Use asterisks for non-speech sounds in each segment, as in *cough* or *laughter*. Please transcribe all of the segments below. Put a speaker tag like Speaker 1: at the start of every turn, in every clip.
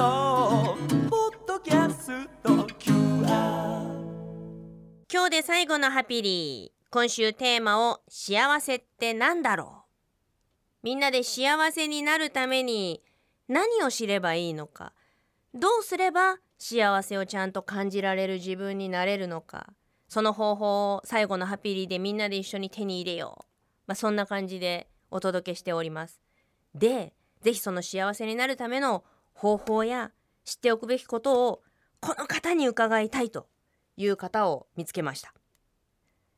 Speaker 1: 送ポッドキャスト。QR
Speaker 2: 今日で最後のハピリ。ー今週テーマを幸せってなんだろう。みんなで幸せになるために何を知ればいいのか。どうすれば幸せをちゃんと感じられる自分になれるのか。その方法を最後のハピリーでみんなで一緒に手に入れよう、まあ、そんな感じでお届けしております。でぜひその幸せになるための方法や知っておくべきことをこの方に伺いたいという方を見つけました。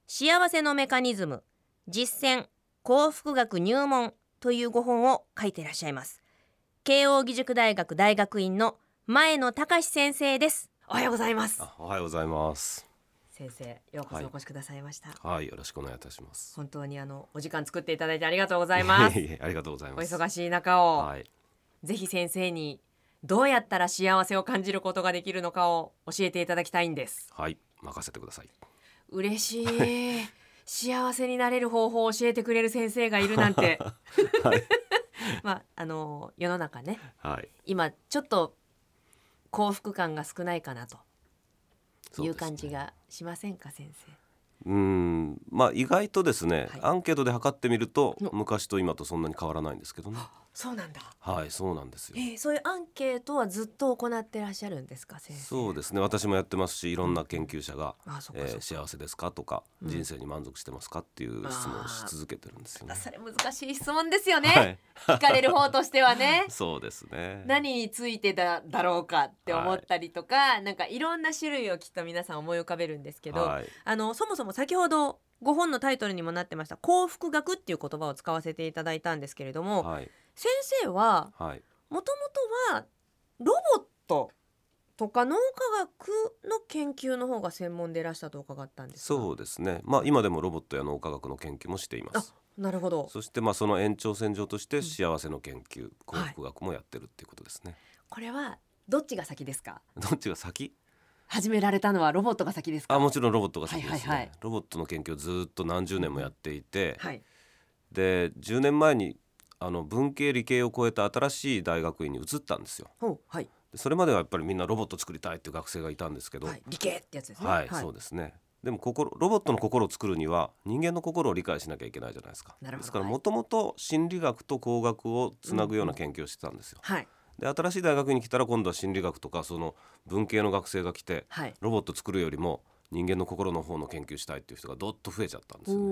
Speaker 2: 幸せのメカニズム実践幸福学入門というご本を書いていらっしゃいます。慶應義塾大学大学院の前野隆先生です。おはようございます。
Speaker 3: あおはようございます。
Speaker 2: 先生ようこそお越しくださいました、
Speaker 3: はい、よろしくお願いいたします。
Speaker 2: 本当にあのお時間作っていただいてありがとうございます。*laughs*
Speaker 3: ありがとうござい
Speaker 2: お
Speaker 3: ます。
Speaker 2: 忙しい中を、
Speaker 3: はい、
Speaker 2: ぜひ先生にどうやったら幸せを感じることができるのかを教えていただきたいんです。
Speaker 3: はい、任せてください。
Speaker 2: 嬉しい。*laughs* 幸せになれる方法を教えてくれる先生がいるなんて。
Speaker 3: はい、*laughs*
Speaker 2: まああの世の中ね。
Speaker 3: はい、
Speaker 2: 今ちょっと幸福感が少ないかなと。いう感じ。がしませんか先生。
Speaker 3: うーん、まあ意外とですね、
Speaker 2: はい。
Speaker 3: アンケートで測ってみると
Speaker 2: お。
Speaker 3: 昔と今とそんなに変わらないんですけどね。*laughs*
Speaker 2: そうなんだ。
Speaker 3: はい、そうなんですよ。
Speaker 2: えー、そういうアンケートはずっと行ってらっしゃるんですか先生？
Speaker 3: そうですね。私もやってますしいろんな研究者が、
Speaker 2: あそっかそっか。
Speaker 3: えー幸せですかとか、
Speaker 2: うん。
Speaker 3: 人生に満足してますかっていう質問をし続けてるんですよね。
Speaker 2: あ。それ難しい質問ですよね、
Speaker 3: はい、
Speaker 2: 聞かれる方としてはね。*laughs*
Speaker 3: そうですね。
Speaker 2: 何についてだだろうかって思ったりとか、なんかいろんな種類をきっと皆さん思い浮かべるんですけど、
Speaker 3: はい、
Speaker 2: あのそもそも先ほどご本のタイトルにもなってました幸福学っていう言葉を使わせていただいたんですけれども、
Speaker 3: はい、
Speaker 2: 先生は
Speaker 3: はい、
Speaker 2: もともとはロボットとか脳科学の研究の方が専門でいらしたと伺ったんですが
Speaker 3: そうですね。まあ今でもロボットや脳科学の研究もしています。
Speaker 2: なるほど
Speaker 3: そしてまあその延長線上として
Speaker 2: ん
Speaker 3: 幸せの研究、幸福学もやってるっていうことですね。
Speaker 2: これはどっちが先ですか？
Speaker 3: どっちが先？
Speaker 2: 始められたのはロボットが先ですか？
Speaker 3: あもちろんロボットが先ですね。
Speaker 2: はいはいはい
Speaker 3: ロボットの研究をずっと何十年もやっていて、
Speaker 2: はい
Speaker 3: で10年前にあの文系理系を超えた新しい大学院に移ったんですよ。
Speaker 2: はい、
Speaker 3: でそれまではやっぱりみんなロボット作りたいっていう学生がいたんですけど、
Speaker 2: はい、理系ってやつですね
Speaker 3: はい、そうですね。でも心ロボットの心を作るには人間の心を理解しなきゃいけないじゃないですか。
Speaker 2: なるほど
Speaker 3: ですからもともと心理学と工学をつなぐような研究をしてたんですよ。
Speaker 2: はい
Speaker 3: で新しい大学に来たら今度は心理学とかその文系の学生が来て
Speaker 2: はい
Speaker 3: ロボット作るよりも人間の心の方の研究したいっていう人がどっと増えちゃったんです
Speaker 2: お
Speaker 3: よね。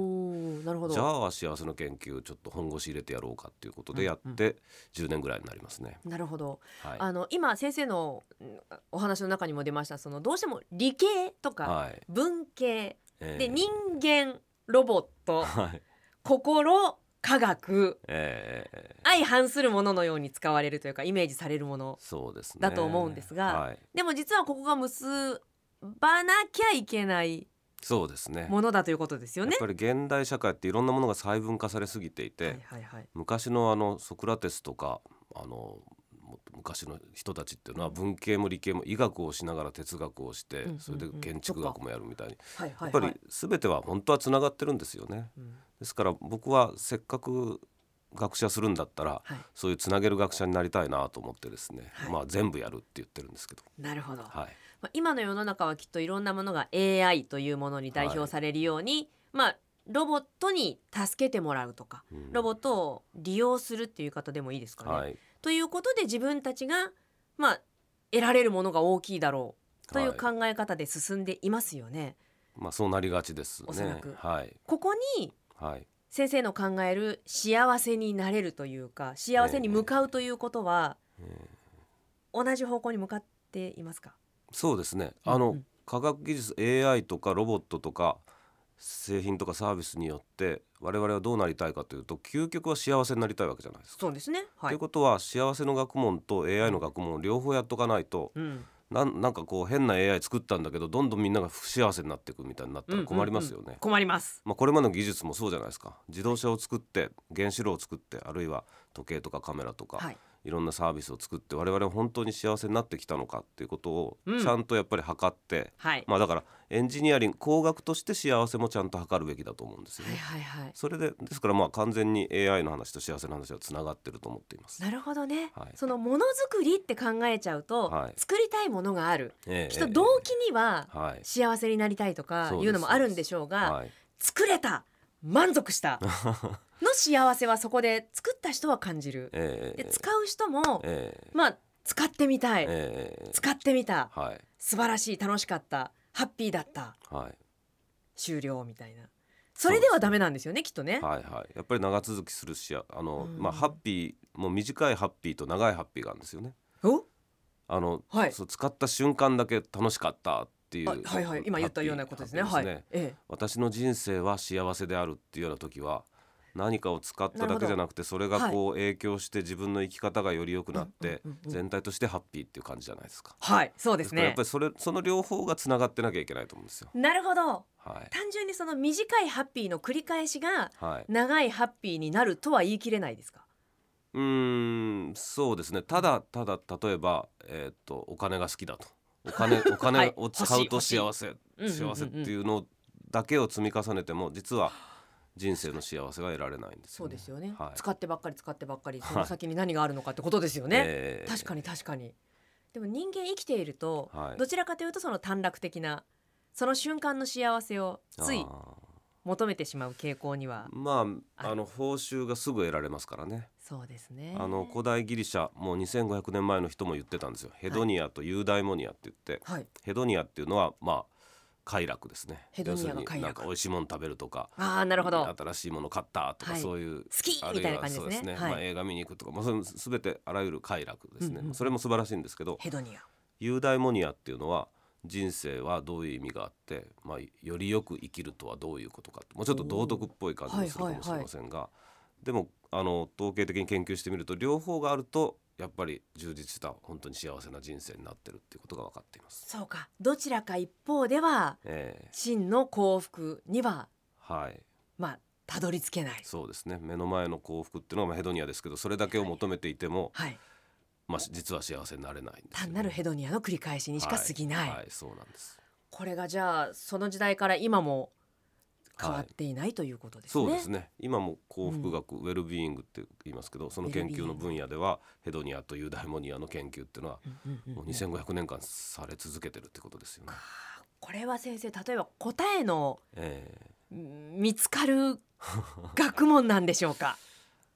Speaker 2: ーなるほど
Speaker 3: じゃあ幸せの研究ちょっと本腰入れてやろうかっていうことでやって10年ぐらいになりますね。
Speaker 2: なるほど、
Speaker 3: はい。
Speaker 2: あの今先生のうんお話の中にも出ましたそのどうしても理系とか
Speaker 3: はい。
Speaker 2: 文系
Speaker 3: えー
Speaker 2: で人間ロボット
Speaker 3: はい。
Speaker 2: 心科学
Speaker 3: えー
Speaker 2: 相反するもののように使われるというかイメージされるもの。だと思うんですが
Speaker 3: はい。
Speaker 2: でも実はここが結ばなきゃいけない
Speaker 3: そうですね。
Speaker 2: ものだということですよね
Speaker 3: やっ。ぱり現代社会っていろんなものが細分化されすぎていて、
Speaker 2: はいはいはい。
Speaker 3: 昔のあのソクラテスとかあの昔の人たちっていうのは文系も理系も医学をしながら哲学をして、
Speaker 2: うんうんうん
Speaker 3: それで建築学もやるみたいに、
Speaker 2: はいはいはい
Speaker 3: やっぱり全ては本当はつながってるんですよね。
Speaker 2: うん
Speaker 3: ですから僕はせっかく学者するんだったら、
Speaker 2: はい
Speaker 3: そういうつなげる学者になりたいなと思ってですね、
Speaker 2: はい
Speaker 3: まあ全部やるって言ってるんですけど、
Speaker 2: なるほど。
Speaker 3: はい、
Speaker 2: まあ、今の世の中はきっといろんなものが AI というものに代表されるように、まあロボットに助けてもらうとか、
Speaker 3: うん。
Speaker 2: ロボットを利用するっていう方でもいいですかね。
Speaker 3: はい、
Speaker 2: ということで自分たちがまあ得られるものが大きいだろうという
Speaker 3: はい
Speaker 2: 考え方で進んでいますよね。
Speaker 3: まあそうなりがちです
Speaker 2: おそらく。
Speaker 3: ね。はい、
Speaker 2: ここに
Speaker 3: はい、
Speaker 2: 先生の考える幸せになれるというか幸せに向かうということは
Speaker 3: え
Speaker 2: 同じ方向に向かっていますか、
Speaker 3: ーそうですね。あの、
Speaker 2: うんうん
Speaker 3: 科学技術 AI とかロボットとか製品とかサービスによって我々はどうなりたいかというと究極は幸せになりたいわけじゃないですか。
Speaker 2: そうですね。はい
Speaker 3: という。ことは幸せの学問と AI の学問を両方やっとかないと
Speaker 2: うん。
Speaker 3: なんなんかこう変な AI 作ったんだけどどんどんみんなが不幸せになっていくみたいになったら困りますよね。
Speaker 2: うんうんうん困ります。
Speaker 3: まあ、これまでの技術もそうじゃないですか自動車を作って原子炉を作ってあるいは時計とかカメラとか、
Speaker 2: はい。
Speaker 3: いろんなサービスを作って我々は本当に幸せになってきたのかっていうことを
Speaker 2: うん。
Speaker 3: ちゃんとやっぱり測って、
Speaker 2: はい、
Speaker 3: まあだからエンジニアリング工学として幸せもちゃんと測るべきだと思うんですよ
Speaker 2: はい
Speaker 3: ね。
Speaker 2: はいはい。
Speaker 3: それでですからまあ完全に AI の話と幸せの話はつながってると思っています。
Speaker 2: なるほどね、
Speaker 3: はい。
Speaker 2: そのものづくりって考えちゃうと、
Speaker 3: はい。
Speaker 2: 作りたいものがある。
Speaker 3: ええ
Speaker 2: きっと動機には幸せになりたいとかいうのもあるんでしょうが
Speaker 3: はい。
Speaker 2: 作れた満足した。*laughs* の幸せはそこで作った人は感じる。
Speaker 3: ええ
Speaker 2: で使う人も
Speaker 3: ええ。
Speaker 2: まあ使ってみたい。
Speaker 3: ええ
Speaker 2: 使ってみた
Speaker 3: はい。
Speaker 2: 素晴らしい楽しかった。ハッピーだった。
Speaker 3: はい。
Speaker 2: 終了みたいな。それではダメなんですよねきっとね。
Speaker 3: はいはい。やっぱり長続きするしあの、
Speaker 2: うん。
Speaker 3: まあハッピーもう短いハッピーと長いハッピーがあるんですよね。
Speaker 2: お？
Speaker 3: あの、
Speaker 2: はい。
Speaker 3: そう使った瞬間だけ楽しかったっていう
Speaker 2: あはいはい今言ったようなことですね。はい
Speaker 3: ハッピー
Speaker 2: え
Speaker 3: 私の人生は幸せであるっていうような時は何かを使っただけじゃなくてそれがこう影響して自分の生き方がより良くなって全体としてハッピーっていう感じじゃないですか。
Speaker 2: えはいそうですね。
Speaker 3: やっぱりそれその両方がつながってなきゃいけないと思うんですよ。
Speaker 2: なるほど。
Speaker 3: はい。
Speaker 2: 単純にその短いハッピーの繰り返しが
Speaker 3: はい。
Speaker 2: 長いハッピーになるとは言い切れないですか？
Speaker 3: うーんそうですね。ただただ例えば、えーっとお金が好きだとお金 *laughs* お
Speaker 2: は
Speaker 3: 金
Speaker 2: い
Speaker 3: を使うと幸せ、幸せっていうのだけを積み重ねても実は人生の幸せは得られないんですよね。
Speaker 2: そうですよね、
Speaker 3: はい。
Speaker 2: 使ってばっかり使ってばっかりその先に何があるのかってことですよね、
Speaker 3: えー
Speaker 2: 確かに確かに。でも人間生きていると、
Speaker 3: はい。
Speaker 2: どちらかというとその短絡的なその瞬間の幸せをつい求めてしまう傾向には
Speaker 3: ま
Speaker 2: あ
Speaker 3: ああの報酬がすぐ得られますからね。
Speaker 2: そうですね。
Speaker 3: あの古代ギリシャもう2500年前の人も言ってたんですよ。ヘドニアとユーダイモニアって言って、
Speaker 2: はい。
Speaker 3: ヘドニアっていうのはまあ快楽ですね。
Speaker 2: ヘドニアが快楽
Speaker 3: 要するになんか美味しいもの食べるとか。
Speaker 2: ああなるほど。
Speaker 3: 新しいもの買ったとか、
Speaker 2: はい。
Speaker 3: そういう
Speaker 2: 好きみたいな感じですね。
Speaker 3: そうです
Speaker 2: はい。
Speaker 3: まあ、映画見に行くとか、まあ、それすべてあらゆる快楽ですね、
Speaker 2: うんうん。
Speaker 3: それも素晴らしいんですけど
Speaker 2: ヘドニア。
Speaker 3: ユーダイモニアっていうのは人生はどういう意味があって、まあ、よりよく生きるとはどういうことかもうちょっと道徳っぽい感じもするかもしれませんが、でもあの統計的に研究してみると両方があるとやっぱり充実した本当に幸せな人生になってるっていうことが分かっています。
Speaker 2: そうか。どちらか一方では
Speaker 3: え
Speaker 2: 真の幸福には
Speaker 3: ーはい。
Speaker 2: まあたどり着けない。
Speaker 3: そうですね。目の前の幸福っていうのはまあヘドニアですけどそれだけを求めていても、
Speaker 2: はい
Speaker 3: まあ、実は幸せになれないね、
Speaker 2: 単なるヘドニアの繰り返しにしか過ぎない、
Speaker 3: はい、はいそうなんです。
Speaker 2: これがじゃあその時代から今も変わっていない、ということですね。
Speaker 3: そうですね。今も幸福学、ウェルビーイングって言いますけどその研究の分野ではヘドニアとユーダイモニアの研究っていうのは
Speaker 2: うんうんうん
Speaker 3: もう2500年間され続けてるってことですよね。
Speaker 2: これは先生例えば答えの見つかる学問なんでしょうか？
Speaker 3: ー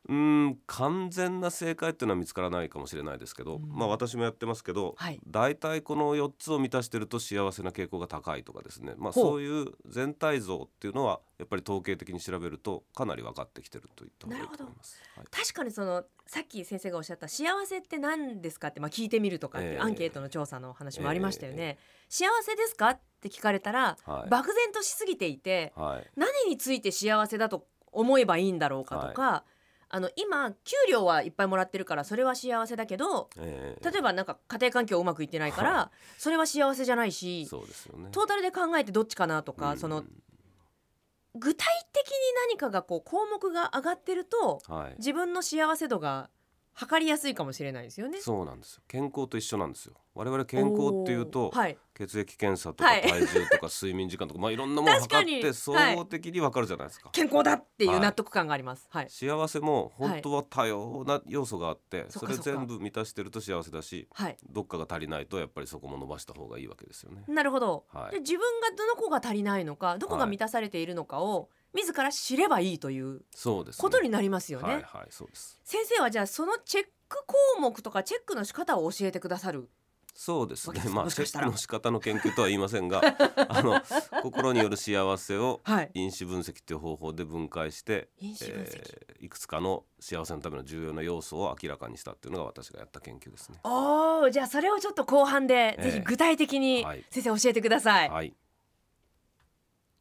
Speaker 3: うーん完全な正解っていうのは見つからないかもしれないですけど、
Speaker 2: うん。
Speaker 3: まあ私もやってますけど、
Speaker 2: はい。
Speaker 3: 大体この4つを満たしてると幸せな傾向が高いとかですね、まあ、そういう全体像っていうのはやっぱり統計的に調べるとかなり分かってきてるといった方がいいと思います。はい。
Speaker 2: 確かにそのさっき先生がおっしゃった幸せって何ですかって、まあ、聞いてみるとかっていう
Speaker 3: ええ
Speaker 2: アンケートの調査の話もありましたよね。幸せですかって聞かれたら、
Speaker 3: はい。
Speaker 2: 漠然としすぎていて
Speaker 3: はい。
Speaker 2: 何について幸せだと思えばいいんだろうかとか、あの今給料はいっぱいもらってるからそれは幸せだけど
Speaker 3: えー
Speaker 2: 例えばなんか家庭環境うまくいってないからそれは幸せじゃないし
Speaker 3: そうですよね。
Speaker 2: トータルで考えてどっちかなとか、
Speaker 3: うん。
Speaker 2: その具体的に何かがこう項目が上がってると
Speaker 3: はい、
Speaker 2: 自分の幸せ度が測りやすいかもしれないですよね。
Speaker 3: そうなんですよ。健康と一緒なんですよ。我々健康っていうと、
Speaker 2: はい、
Speaker 3: 血液検査とか
Speaker 2: はい。
Speaker 3: 体重とか睡眠時間とか、まあいろんなものを
Speaker 2: 確かに。
Speaker 3: 測って総合的に分かるじゃないですか、
Speaker 2: 健康だっていう
Speaker 3: はい
Speaker 2: 納得感があります。はい、
Speaker 3: 幸せも本当は多様な要素があって、そ
Speaker 2: っかそっか。
Speaker 3: 全部満たしてると幸せだし
Speaker 2: はい、
Speaker 3: どっかが足りないとやっぱりそこも伸ばした方がいいわけですよね。
Speaker 2: なるほど。
Speaker 3: はい。
Speaker 2: で自分がどの子が足りないのかどこが満たされているのかを自ら知ればいいということになりますよね。
Speaker 3: はいはいそうです
Speaker 2: 先生はじゃあそのチェック項目とかチェックの仕方を教えてくださる。
Speaker 3: そうですねまあチェックの仕方の研究とは言いませんが *laughs* あの心による幸せを
Speaker 2: はい。
Speaker 3: 因子分析という方法で分解して
Speaker 2: 因子分析。
Speaker 3: えーいくつかの幸せのための重要な要素を明らかにしたっていうのが私がやった研究ですね。
Speaker 2: おお、じゃあそれをちょっと後半で、
Speaker 3: ええ
Speaker 2: ぜひ具体的に
Speaker 3: はい
Speaker 2: 先生教えてください。
Speaker 3: はい、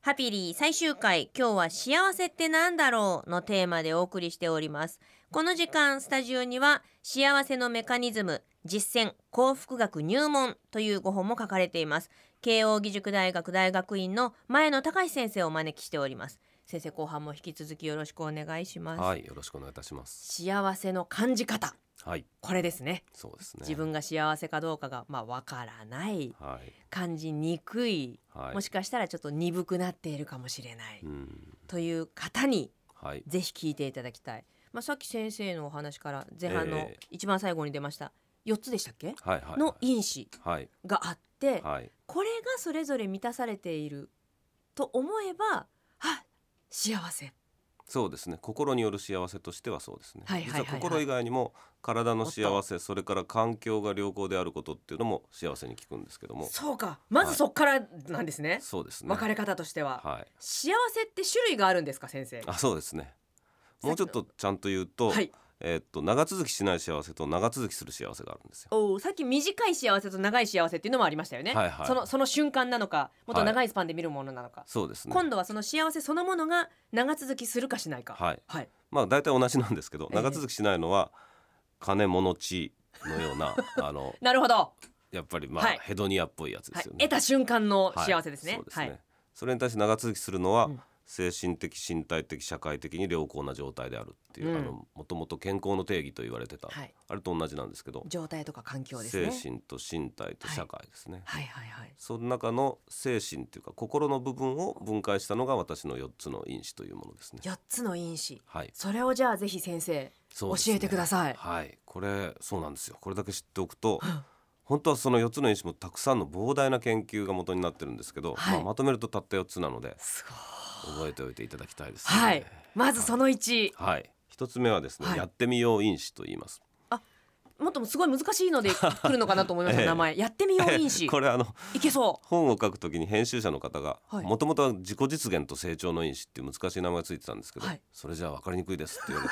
Speaker 2: ハピリー最終回今日は幸せってなんだろうのテーマでお送りしております。この時間スタジオには幸せのメカニズム実践幸福学入門というご本も書かれています。慶應義塾大学大学院の前野隆先生をお招きしております。先生後半も引き続きよろしくお願いします、
Speaker 3: はい、よろしくお願いいたします。
Speaker 2: 幸せの感じ方
Speaker 3: はい。
Speaker 2: これですね。
Speaker 3: そうですね。
Speaker 2: 自分が幸せかどうかがまあわからない。
Speaker 3: はい。
Speaker 2: 感じにくい、
Speaker 3: はい。
Speaker 2: もしかしたらちょっと鈍くなっているかもしれない、
Speaker 3: うん。
Speaker 2: という方に
Speaker 3: はい。
Speaker 2: ぜひ聞いていただきたい、まあ、さっき先生のお話から前半の
Speaker 3: ええ
Speaker 2: 一番最後に出ました4つでしたっけ、
Speaker 3: はいはい。
Speaker 2: の因子
Speaker 3: はい。
Speaker 2: があって、
Speaker 3: はい。
Speaker 2: これがそれぞれ満たされていると思えばあ幸せ
Speaker 3: そうですね。心による幸せとしてはそうですね、
Speaker 2: はいはいはいはい。
Speaker 3: 実は心以外にも体の幸せそれから環境が良好であることっていうのも幸せに効くんですけども。
Speaker 2: そうか。まずそっからなんですね、
Speaker 3: そうですね。
Speaker 2: 分かれ方としては、
Speaker 3: はい。
Speaker 2: 幸せって種類があるんですか先生？
Speaker 3: あそうですね。もうちょっとちゃんと言うと、
Speaker 2: はい
Speaker 3: えーっと長続きしない幸せと長続きする幸せがあるんですよ。
Speaker 2: おーさっき短い幸せと長い幸せっていうのもありましたよね、
Speaker 3: はいはい。
Speaker 2: そのその瞬間なのかもっと長いスパンで見るものなのか、
Speaker 3: そうですね。
Speaker 2: 今度はその幸せそのものが長続きするかしないか。
Speaker 3: はい。
Speaker 2: はい、
Speaker 3: まあ大体同じなんですけど
Speaker 2: ええ。
Speaker 3: 長続きしないのは金物地のようなあの *laughs*
Speaker 2: なるほど、
Speaker 3: やっぱりまあ、
Speaker 2: はい。
Speaker 3: ヘドニアっぽいやつで
Speaker 2: はい
Speaker 3: すよ、ね、
Speaker 2: 得た瞬間の
Speaker 3: はい
Speaker 2: 幸せですね、
Speaker 3: そうですね、
Speaker 2: はい。
Speaker 3: それに対して長続きするのは、
Speaker 2: うん
Speaker 3: 精神的身体的社会的に良好な状態であるっていう、
Speaker 2: うん。
Speaker 3: あのもともと健康の定義と言われてた、
Speaker 2: はい。
Speaker 3: あれと同じなんですけど、
Speaker 2: 状態とか環境ですね。
Speaker 3: 精神と身体と社会ですね、
Speaker 2: はい。はいはい
Speaker 3: その中の精神っていうか心の部分を分解したのが私の4つの因子というものですね。
Speaker 2: 4つの因子。
Speaker 3: はい、
Speaker 2: それをじゃあぜひ先生
Speaker 3: ね。
Speaker 2: 教えてください。
Speaker 3: はい、これそうなんですよ。これだけ知っておくと、本当はその4つの因子もたくさんの膨大な研究が元になってるんですけど、
Speaker 2: はい。
Speaker 3: まあ、まとめるとたった4つなのです
Speaker 2: ごい
Speaker 3: 覚えておいていただきたいです、ね。
Speaker 2: はい。まずその1
Speaker 3: はい、一つ目はですね、
Speaker 2: はい。
Speaker 3: やってみよう因子と言います。
Speaker 2: もっとすごい難しいので来るのかなと思いました、*laughs*
Speaker 3: ええ。
Speaker 2: 名前。やってみよう因子。*laughs*
Speaker 3: これあの
Speaker 2: いけそ
Speaker 3: 本を書くときに編集者の方が
Speaker 2: はい。
Speaker 3: もともとは自己実現と成長の因子っていう難しい名前がついてたんですけど、
Speaker 2: はい。
Speaker 3: それじゃあ分かりにくいですって言われ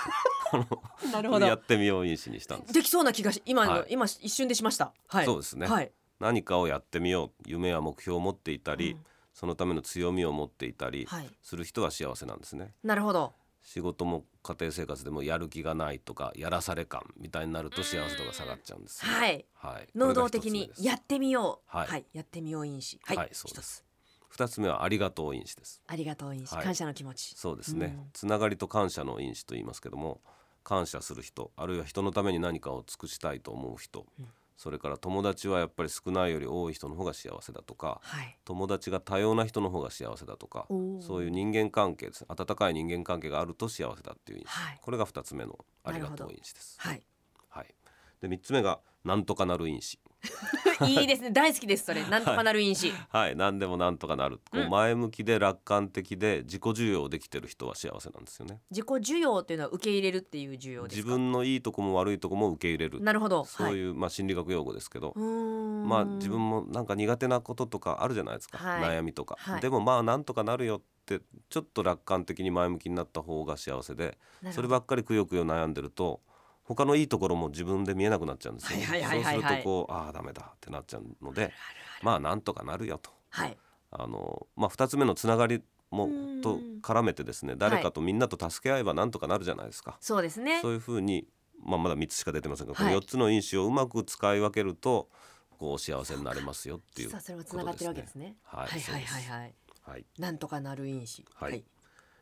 Speaker 3: て *laughs*
Speaker 2: なるほど。
Speaker 3: やってみよう因子にしたんです。
Speaker 2: できそうな気がし今の、
Speaker 3: はい。
Speaker 2: 今一瞬でしました。はい。
Speaker 3: そうですね。
Speaker 2: はい。
Speaker 3: 何かをやってみよう夢や目標を持っていたり、
Speaker 2: うん
Speaker 3: そのための強みを持っていたり
Speaker 2: はい。
Speaker 3: する人は幸せなんですね。
Speaker 2: なるほど。
Speaker 3: 仕事も家庭生活でもやる気がないとかやらされ感みたいになると幸せ度が下がっちゃうんですよ。
Speaker 2: はい。
Speaker 3: はい、
Speaker 2: 能動的にや
Speaker 3: っ
Speaker 2: ってみよう。
Speaker 3: はい。
Speaker 2: やってみよう因子。はい、
Speaker 3: はいそうで
Speaker 2: 一
Speaker 3: す二つ目はありがとう因子です。
Speaker 2: ありがとう因子、
Speaker 3: はい。
Speaker 2: 感謝の気持ち。
Speaker 3: そうですね、
Speaker 2: うん。
Speaker 3: つながりと感謝の因子と言いますけども感謝する人あるいは人のために何かを尽くしたいと思う人、
Speaker 2: うん
Speaker 3: それから友達はやっぱり少ないより多い人の方が幸せだとか
Speaker 2: はい。
Speaker 3: 友達が多様な人の方が幸せだとかそういう人間関係です。温かい人間関係があると幸せだっていう
Speaker 2: はい。
Speaker 3: これが二つ目のありがとう因子です。
Speaker 2: はい。
Speaker 3: はい、で三つ目がなんとかなる因子 *laughs*
Speaker 2: いいですね。大好きですそれ。なんとかなる因子、
Speaker 3: はい。何でもなんとかなる。こ
Speaker 2: う
Speaker 3: うん。前向きで楽観的で自己需要できてる人は幸せなんですよね。
Speaker 2: 自己需要っていうのは受け入れるっていう需要ですか？
Speaker 3: 自分のいいとこも悪いとこも受け入れる。
Speaker 2: なるほど。
Speaker 3: そういう、まあ心理学用語ですけど。まあ自分もなんか苦手なこととかあるじゃないですか、
Speaker 2: はい。
Speaker 3: 悩みとか、
Speaker 2: はい。
Speaker 3: でもまあなんとかなるよってちょっと楽観的に前向きになった方が幸せでそればっかりくよくよ悩んでると他のいいところも自分で見えなくなっちゃうんですよ。ね、
Speaker 2: はいはいはいはいはい。
Speaker 3: そうするとこうああダメだってなっちゃうのでまあなんとかなるよと。
Speaker 2: はい。
Speaker 3: あの、まあ、2つ目のつながりも
Speaker 2: うん。
Speaker 3: と絡めてですね誰かとみんなと助け合えばなんとかなるじゃないですか。
Speaker 2: そうですね。
Speaker 3: そういうふうに、まあ、まだ3つしか出てませんが、
Speaker 2: はい。
Speaker 3: この4つの因子をうまく使い分けるとこう幸せになれますよっていう
Speaker 2: 実はそれもつながってるわけですね。
Speaker 3: はい
Speaker 2: はいはいはいはい。
Speaker 3: はい、
Speaker 2: なんとかなる因子。
Speaker 3: はい。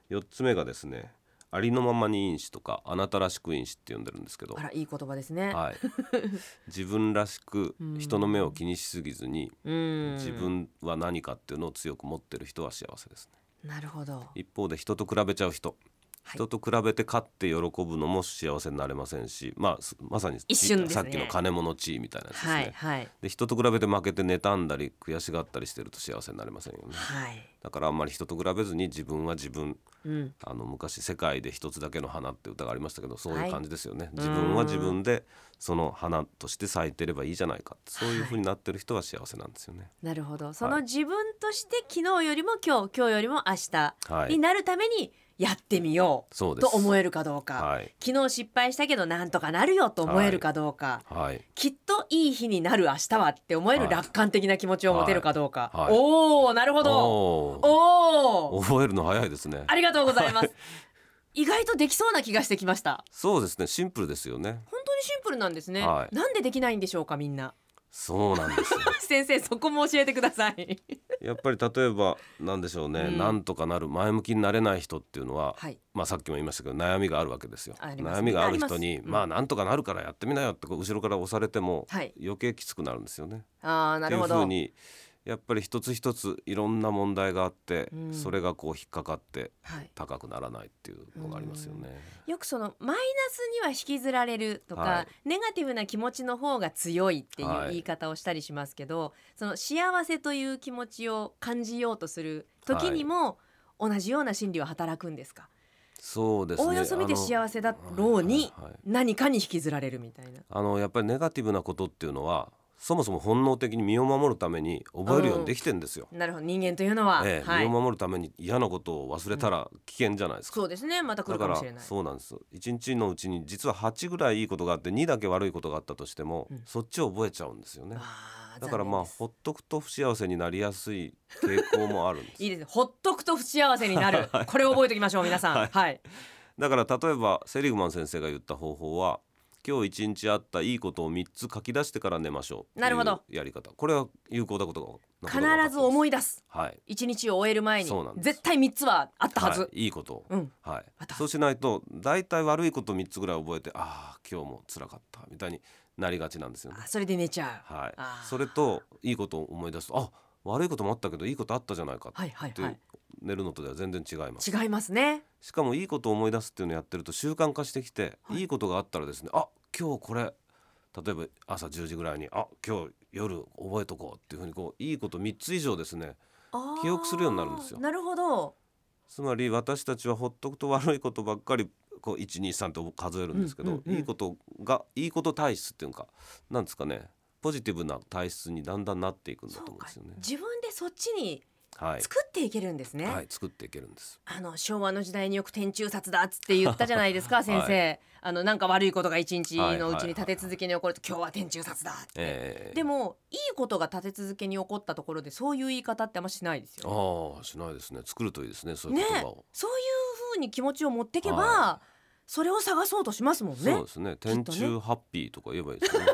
Speaker 3: 4つ目がですねありのままに因子とかあなたらしく因子って呼んでるんですけど。
Speaker 2: あ、らいい言葉ですね。
Speaker 3: はい、*laughs* 自分らしく
Speaker 2: うん。
Speaker 3: 人の目を気にしすぎずに
Speaker 2: うん。
Speaker 3: 自分は何かっていうのを強く持ってる人は幸せですね。
Speaker 2: なるほど。
Speaker 3: 一方で人と比べちゃう人。
Speaker 2: はい。
Speaker 3: 人と比べて勝って喜ぶのも幸せになれませんし、まあすまさに
Speaker 2: ね。
Speaker 3: さっきの金物地位みたいなやつですね、
Speaker 2: はいはい。
Speaker 3: で人と比べて負けて妬んだり悔しがったりしてると幸せになれませんよね。
Speaker 2: はい
Speaker 3: だからあんまり人と比べずに自分は自分
Speaker 2: うん。
Speaker 3: あの昔「世界で一つだけの花」って歌がありましたけどそう
Speaker 2: はい。いう
Speaker 3: 感じですよね、自分は自分でその花として咲いてればいいじゃないかそういう風になってる人は幸せなんですよね。
Speaker 2: なるほど。その自分として昨日よりも今日今日よりも明日
Speaker 3: はい、
Speaker 2: になるためにやってみよ
Speaker 3: そう
Speaker 2: と思えるかどうか、
Speaker 3: はい。
Speaker 2: 昨日失敗したけどなんとかなるよと思えるかどうか、
Speaker 3: はい。
Speaker 2: きっといい日になる明日はって思える
Speaker 3: はい。
Speaker 2: 楽観的な気持ちを持てるかどうか、
Speaker 3: はい。はい。
Speaker 2: おおなるほど
Speaker 3: おー。
Speaker 2: おお
Speaker 3: 覚えるの早いですね。
Speaker 2: ありがとうございます。意外とできそうな気がしてきました。
Speaker 3: そうですねシンプルですよね。
Speaker 2: 本当にシンプルなんですね、
Speaker 3: はい。
Speaker 2: なんでできないんでしょうかみんな。
Speaker 3: そうなんですよ。*laughs*
Speaker 2: 先生そこも教えてください。
Speaker 3: やっぱり例えばなんでしょうね、
Speaker 2: うん。
Speaker 3: なんとかなる前向きになれない人っていうのは、
Speaker 2: はい。
Speaker 3: まあさっきも言いましたけど悩みがあるわけですよ。
Speaker 2: ね。
Speaker 3: 悩みがある人に
Speaker 2: ま
Speaker 3: あなんとかなるからやってみなよって後ろから押されても
Speaker 2: はい。
Speaker 3: 余計きつくなるんですよね。
Speaker 2: ああなるほど。
Speaker 3: ふうにやっぱり一つ一ついろんな問題があって、
Speaker 2: うん。
Speaker 3: それがこう引っかかって
Speaker 2: はい。
Speaker 3: 高くならないっていうのがありますよね。
Speaker 2: よくそのマイナスには引きずられるとか、
Speaker 3: はい。
Speaker 2: ネガティブな気持ちの方が強いっていう
Speaker 3: はい
Speaker 2: 言い方をしたりしますけど、その幸せという気持ちを感じようとする時にも同じような心理は働くんですか、
Speaker 3: そうですね。
Speaker 2: おおよそ見て幸せだろうに
Speaker 3: はいはい。
Speaker 2: 何かに引きずられるみたいな。
Speaker 3: あのやっぱりネガティブなことっていうのはそもそも本能的に身を守るために覚えるようにできてんですよ。
Speaker 2: なるほど。人間というのは、
Speaker 3: ええ
Speaker 2: はい。
Speaker 3: 身を守るために嫌なことを忘れたら危険じゃないですか。
Speaker 2: そうですね。また来
Speaker 3: だから
Speaker 2: るかもしれない。
Speaker 3: そうなんです。一日のうちに実は8ぐらいいいことがあって2だけ悪いことがあったとしても、
Speaker 2: うん。
Speaker 3: そっちを覚えちゃうんですよね。だからまあほっとくと不幸せになりやすい傾向もあるんです。
Speaker 2: いいですね。ほっとくと不幸せになる、*laughs* これを覚えておきましょう皆さん。
Speaker 3: はい。
Speaker 2: はい、
Speaker 3: だから例えばセリグマン先生が言った方法は今日一日あったいいことを3つ書き出してから寝ましょう
Speaker 2: なるほど。
Speaker 3: やり方。これは有効だことが
Speaker 2: 必ず思
Speaker 3: い
Speaker 2: い出す。
Speaker 3: はい。
Speaker 2: 一日を終える前に。
Speaker 3: そうなん
Speaker 2: 絶対三つはあったはず、
Speaker 3: はい、いいこと。を、
Speaker 2: うん。
Speaker 3: はい。そうしないと大体悪いこと3つぐらい覚えてああ今日も辛かったみたいになりがちなんですよね。
Speaker 2: あそれで寝ちゃう。
Speaker 3: はい。それといいことを思い出すとあ悪いこともあったけどいいことあったじゃないかって、
Speaker 2: はい
Speaker 3: 寝るのとでは全然違います。
Speaker 2: 違いますね。
Speaker 3: しかもいいことを思い出すっていうのをやってると習慣化してきて、
Speaker 2: はい。
Speaker 3: い、いことがあったらですねあ今日これ例えば朝10時ぐらいにあ今日夜覚えとこうっていうふうにこういいこと3つ以上ですね記憶するようになるんですよ。
Speaker 2: なるほど。
Speaker 3: つまり私たちはほっとくと悪いことばっかりこう123と数えるんですけど、
Speaker 2: うんうんうん
Speaker 3: いいことがいいこと体質っていうかなんですかねポジティブな体質にだんだんなっていくんだと思うんですよね。
Speaker 2: 自分でそっちに
Speaker 3: はい、
Speaker 2: 作っていけるんですね、
Speaker 3: はい、作っていけるんです。
Speaker 2: あの昭和の時代によく天中殺だっつって言ったじゃないですか *laughs* 先生、あのなんか悪いことが一日のうちに立て続けに起こると今日は天中殺だって、
Speaker 3: えー、
Speaker 2: でもいいことが立て続けに起こったところでそういう言い方ってあんましないですよね。
Speaker 3: ああしないですね。作るといいですねそういう
Speaker 2: ね。
Speaker 3: 言葉を。
Speaker 2: そういう風に気持ちを持ってけば、
Speaker 3: は
Speaker 2: それを探そうとしますもんね。
Speaker 3: そうですね。天中ハッピーとか言えばいいですよね。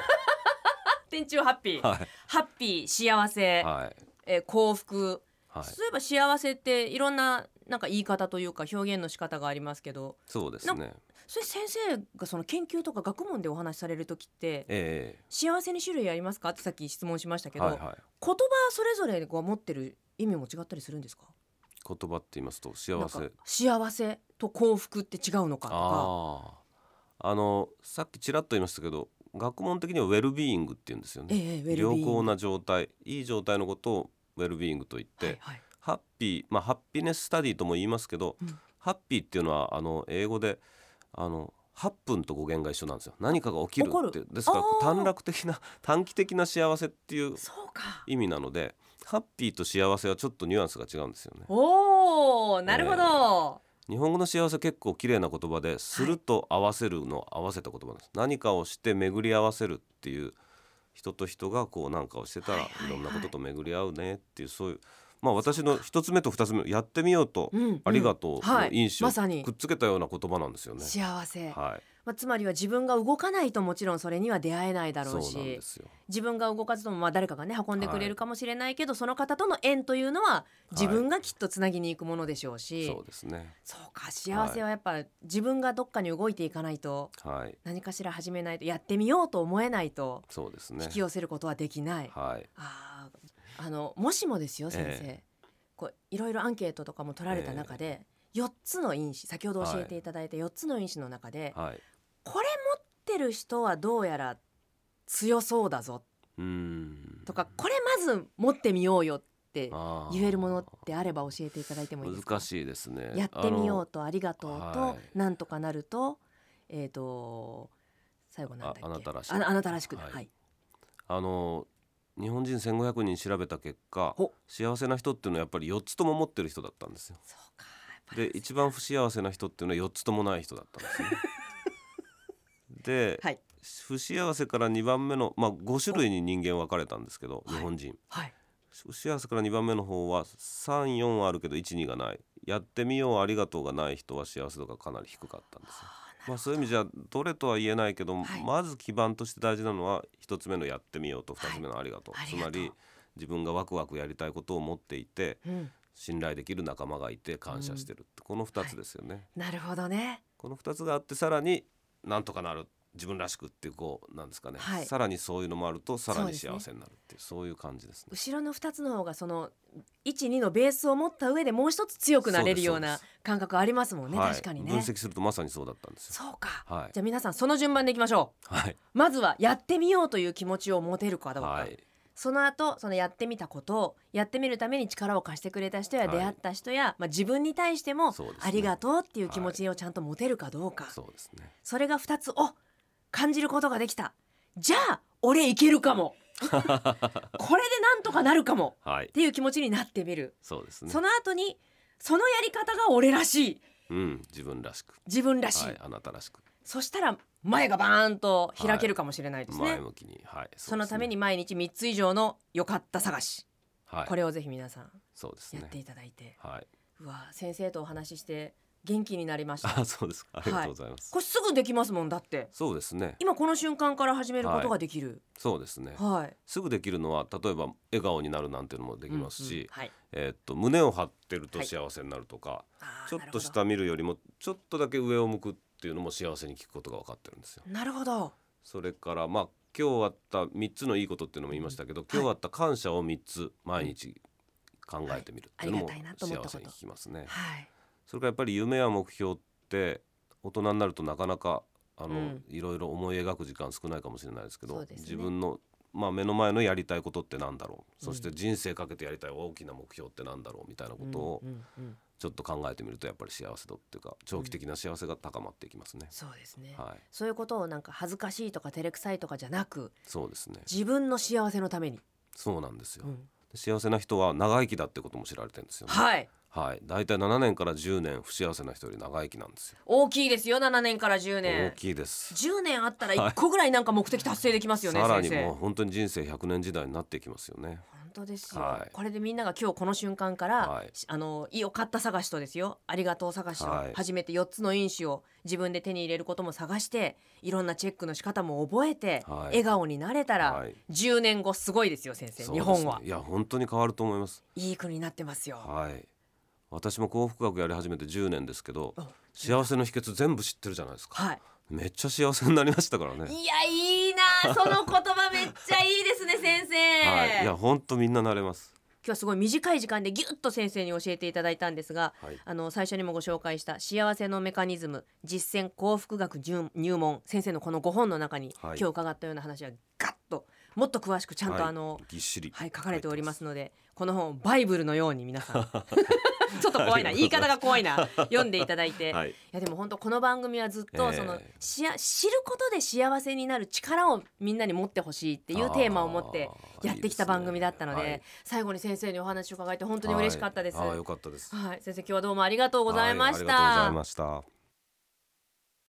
Speaker 2: 天中ハッピー、
Speaker 3: はい。
Speaker 2: ハッピー幸せ、
Speaker 3: はい。
Speaker 2: えー幸福。
Speaker 3: はい。
Speaker 2: そういえば幸せっていろんななんか言い方というか表現の仕方がありますけど。
Speaker 3: そうですね。
Speaker 2: それ先生がその研究とか学問でお話しされる時って
Speaker 3: え
Speaker 2: 幸せに種類ありますか？ってさっき質問しましたけど、
Speaker 3: えはいはい。
Speaker 2: 言葉それぞれが持ってる意味も違ったりするんですか？
Speaker 3: 言葉って言いますと幸せ。
Speaker 2: か幸せと幸福って違うのかとか。
Speaker 3: あのさっきちらっと言いましたけど学問的にはウェルビーイングって言うんですよね。
Speaker 2: ええ
Speaker 3: 良好な状態いい状態のことをウェルビーイングと言って、
Speaker 2: はいはい。
Speaker 3: ハッピーまあハッピネススタディとも言いますけど、
Speaker 2: うん。
Speaker 3: ハッピーっていうのはあの英語であの8分と語源が一緒なんですよ。何かが起きるってですから短絡的な短期的な幸せっていう意味なのでハッピーと幸せはちょっとニュアンスが違うんですよね。
Speaker 2: おーなるほど、
Speaker 3: 日本語の幸せ結構綺麗な言葉ですると合わせるの合わせた言葉です、何かをして巡り合わせるっていう人と人がこう何かをしてたらいろんなことと巡り合うねっていうそういうまあ私の一つ目と二つ目やってみようと
Speaker 2: うん
Speaker 3: ありがとう
Speaker 2: はい
Speaker 3: の印象くっつけたような言葉なんですよね。
Speaker 2: 幸せ、
Speaker 3: はい、
Speaker 2: まあ、つまりは自分が動かないともちろんそれには出会えないだろ
Speaker 3: そうう
Speaker 2: し。自分が動かずともまあ誰かがね運んでくれるかもしれないけど、その方との縁というのは自分がきっとつなぎに行くものでしょうし、
Speaker 3: そうですね。
Speaker 2: そうか幸せはやっぱ自分がどっかに動いていかないと
Speaker 3: はい、
Speaker 2: 何かしら始めないとやってみようと思えないと
Speaker 3: そうですね
Speaker 2: 引。き寄せることはできない。
Speaker 3: はい、
Speaker 2: あーあのもしもですよ先生、
Speaker 3: え
Speaker 2: こういろいろアンケートとかも取られた中で、4つの因子先ほど教えていただいた4つの因子の中で、
Speaker 3: はい。
Speaker 2: これ持ってる人はどうやら強そうだぞ。とかこれまず持ってみようよって言えるものってあれば教えていただいてもいいですか？
Speaker 3: 難しいですね。
Speaker 2: やってみよう
Speaker 3: う。
Speaker 2: とありがとうと、
Speaker 3: はい
Speaker 2: なんとかなるとえっ、と最後なんだっけ？
Speaker 3: ああなたらしく
Speaker 2: ああなたらしくだ
Speaker 3: はい
Speaker 2: はい、
Speaker 3: あの日本人1500人調べた結果
Speaker 2: ほ
Speaker 3: 幸せな人っていうのはやっぱり4つとも持ってる人だったんですよ。で一番不幸せな人っていうのは4つともない人だったんですね。で、
Speaker 2: はい。
Speaker 3: 不幸せから2番目のまあ5種類に人間分かれたんですけど、
Speaker 2: はい。
Speaker 3: 日本人。
Speaker 2: はい。
Speaker 3: 不幸せから2番目の方は34はあるけど12がない。やってみようありがとうがない人は幸せ度がかなり低かったんですよ。まあ、そういう意味じゃどれとは言えないけど、
Speaker 2: はい。
Speaker 3: まず基盤として大事なのは1つ目のやってみようと2つ目のありがとう、
Speaker 2: はい
Speaker 3: つまり自分がワクワクやりたいことを持っていて
Speaker 2: うん、
Speaker 3: 信頼できる仲間がいて感謝してるって、この2つですよね、
Speaker 2: なるほどね。
Speaker 3: この2つがあってさらになんとかなる自分らしくっていうこうなんですかね、
Speaker 2: はい。
Speaker 3: さらにそういうのもあるとさらに幸せになるっていうそういう感じですね。
Speaker 2: 後ろの2つの方がその12のベースを持った上でもう一つ強くなれるような感覚ありますもんね、
Speaker 3: はい。
Speaker 2: 確かにね。
Speaker 3: 分析するとまさにそうだったんですよ。
Speaker 2: そうか、
Speaker 3: はい。
Speaker 2: じゃあ皆さんその順番でいきましょ
Speaker 3: はい、
Speaker 2: うまずはやってみようという気持ちを持てるかどうか、
Speaker 3: はい、
Speaker 2: その後そのやってみたことをやってみるために力を貸してくれた人や
Speaker 3: はい。
Speaker 2: 出会った人や、まあ、自分に対してもありがとうっていう気持ちをちゃんと持てるかどうか、
Speaker 3: そうですね。
Speaker 2: それが2つお感じることができた。じゃあ俺いけるかも。*laughs* これでなんとかなるかも。
Speaker 3: はい。
Speaker 2: っ、ていう気持ちになってみる、
Speaker 3: そうですね。
Speaker 2: そ。の後にそのやり方が俺らしい。
Speaker 3: うん、自分らしく、
Speaker 2: 自分らしい、
Speaker 3: はい、あなたらしく、
Speaker 2: そしたら前がバーンと開けるかもしれないですね、
Speaker 3: 前向きに、はい、
Speaker 2: そのために毎日3つ以上の良かった探し、
Speaker 3: はい、
Speaker 2: これをぜひ皆さんやって。いただいて、
Speaker 3: はい、
Speaker 2: うわ先生とお話しして元気になりました。
Speaker 3: あ、そうですか。ありがとうございます。
Speaker 2: これすぐできますもんだって。
Speaker 3: そうですね。
Speaker 2: 今この瞬間から始めることができる。
Speaker 3: そうですね。
Speaker 2: はい、
Speaker 3: すぐできるのは例えば笑顔になるなんていうのもできますし、
Speaker 2: うんうん。はい、
Speaker 3: えーっと胸を張ってると
Speaker 2: はい
Speaker 3: 幸せになるとか、
Speaker 2: あー
Speaker 3: ちょっと下見るよりもちょっとだけ上を向くっていうのも幸せに効くことが分かってるんですよ。
Speaker 2: なるほど。
Speaker 3: それからまあ今日あった3つのいいことっていうのも言いましたけど、今日あった感謝を3つ毎日考えてみるっていうのも幸せに効きますね。
Speaker 2: はい
Speaker 3: それからやっぱり夢や目標って大人になるとなかなかあの、
Speaker 2: うん。
Speaker 3: いろいろ思い描く時間少ないかもしれないですけど
Speaker 2: ね。
Speaker 3: 自分の、まあ、目の前のやりたいことってなんだろう、そして人生かけてやりたい大きな目標ってなんだろうみたいなことを
Speaker 2: うんうんうん
Speaker 3: ちょっと考えてみるとやっぱり幸せ度っていうか長期的な幸せが高まっていきますね。
Speaker 2: そうですね、
Speaker 3: はい、
Speaker 2: そういうことをなんか恥ずかしいとか照れくさいとかじゃなく
Speaker 3: そうですね。
Speaker 2: 自分の幸せのために、
Speaker 3: そうなんですよ。
Speaker 2: うん。
Speaker 3: 幸せな人は長生きだってことも知られてるんですよ、ね。
Speaker 2: はい
Speaker 3: はい、だいたい7年から10年不幸せな人より長生きなんですよ。
Speaker 2: 大きいですよ7年から10
Speaker 3: 大
Speaker 2: 年
Speaker 3: きいです。
Speaker 2: 10年あったら1個ぐらいなんか目的達成できますよね、
Speaker 3: さらにもう本当に人生100年時代になっていきますよね。
Speaker 2: 本当ですよ、
Speaker 3: はい。
Speaker 2: これでみんなが今日この瞬間から、
Speaker 3: はい。
Speaker 2: あの良かった探しとですよ。ありがとう探しを。
Speaker 3: はい。
Speaker 2: 始めて4つの因子を自分で手に入れることも探していろんなチェックの仕方も覚えて、
Speaker 3: はい。
Speaker 2: 笑顔になれたら、
Speaker 3: はい。
Speaker 2: 10年後すごいですよ先生、
Speaker 3: ね。
Speaker 2: 日本は。い
Speaker 3: や本当に変わると思います。
Speaker 2: いい国になってますよ、
Speaker 3: はい。私も幸福学やり始めて10年ですけど
Speaker 2: あ
Speaker 3: 幸せの秘訣全部知ってるじゃないですか。
Speaker 2: はい
Speaker 3: めっちゃ幸せになりましたからね。
Speaker 2: いやいいなその言葉めっちゃいいですね先生、
Speaker 3: はい。いや本当みんななれます。
Speaker 2: 今日はすごい短い時間でギュッと先生に教えていただいたんですが、
Speaker 3: はい
Speaker 2: あの最初にもご紹介した幸せのメカニズム実践幸福学入入門先生のこの5本の中に、
Speaker 3: はい
Speaker 2: 今日伺ったような話はガッともっと詳しくちゃんと
Speaker 3: はい
Speaker 2: あの、
Speaker 3: ぎっしり。
Speaker 2: はい、書かれておりますのでこの本バイブルのように皆さん *laughs* ちょっと怖いな。言い方が怖いな。読んでいただいて、
Speaker 3: はい。
Speaker 2: いやでも本当この番組はずっと、
Speaker 3: ええ。
Speaker 2: そのしや知ることで幸せになる力をみんなに持ってほしいっていうテーマを持ってやってきた番組だったので
Speaker 3: ね。
Speaker 2: 最後に先生にお話を伺えて本当に嬉しかったです。
Speaker 3: はいあーよかったです。
Speaker 2: はい、先生今日はどうもありがとうございました。
Speaker 3: はいありがとうございました。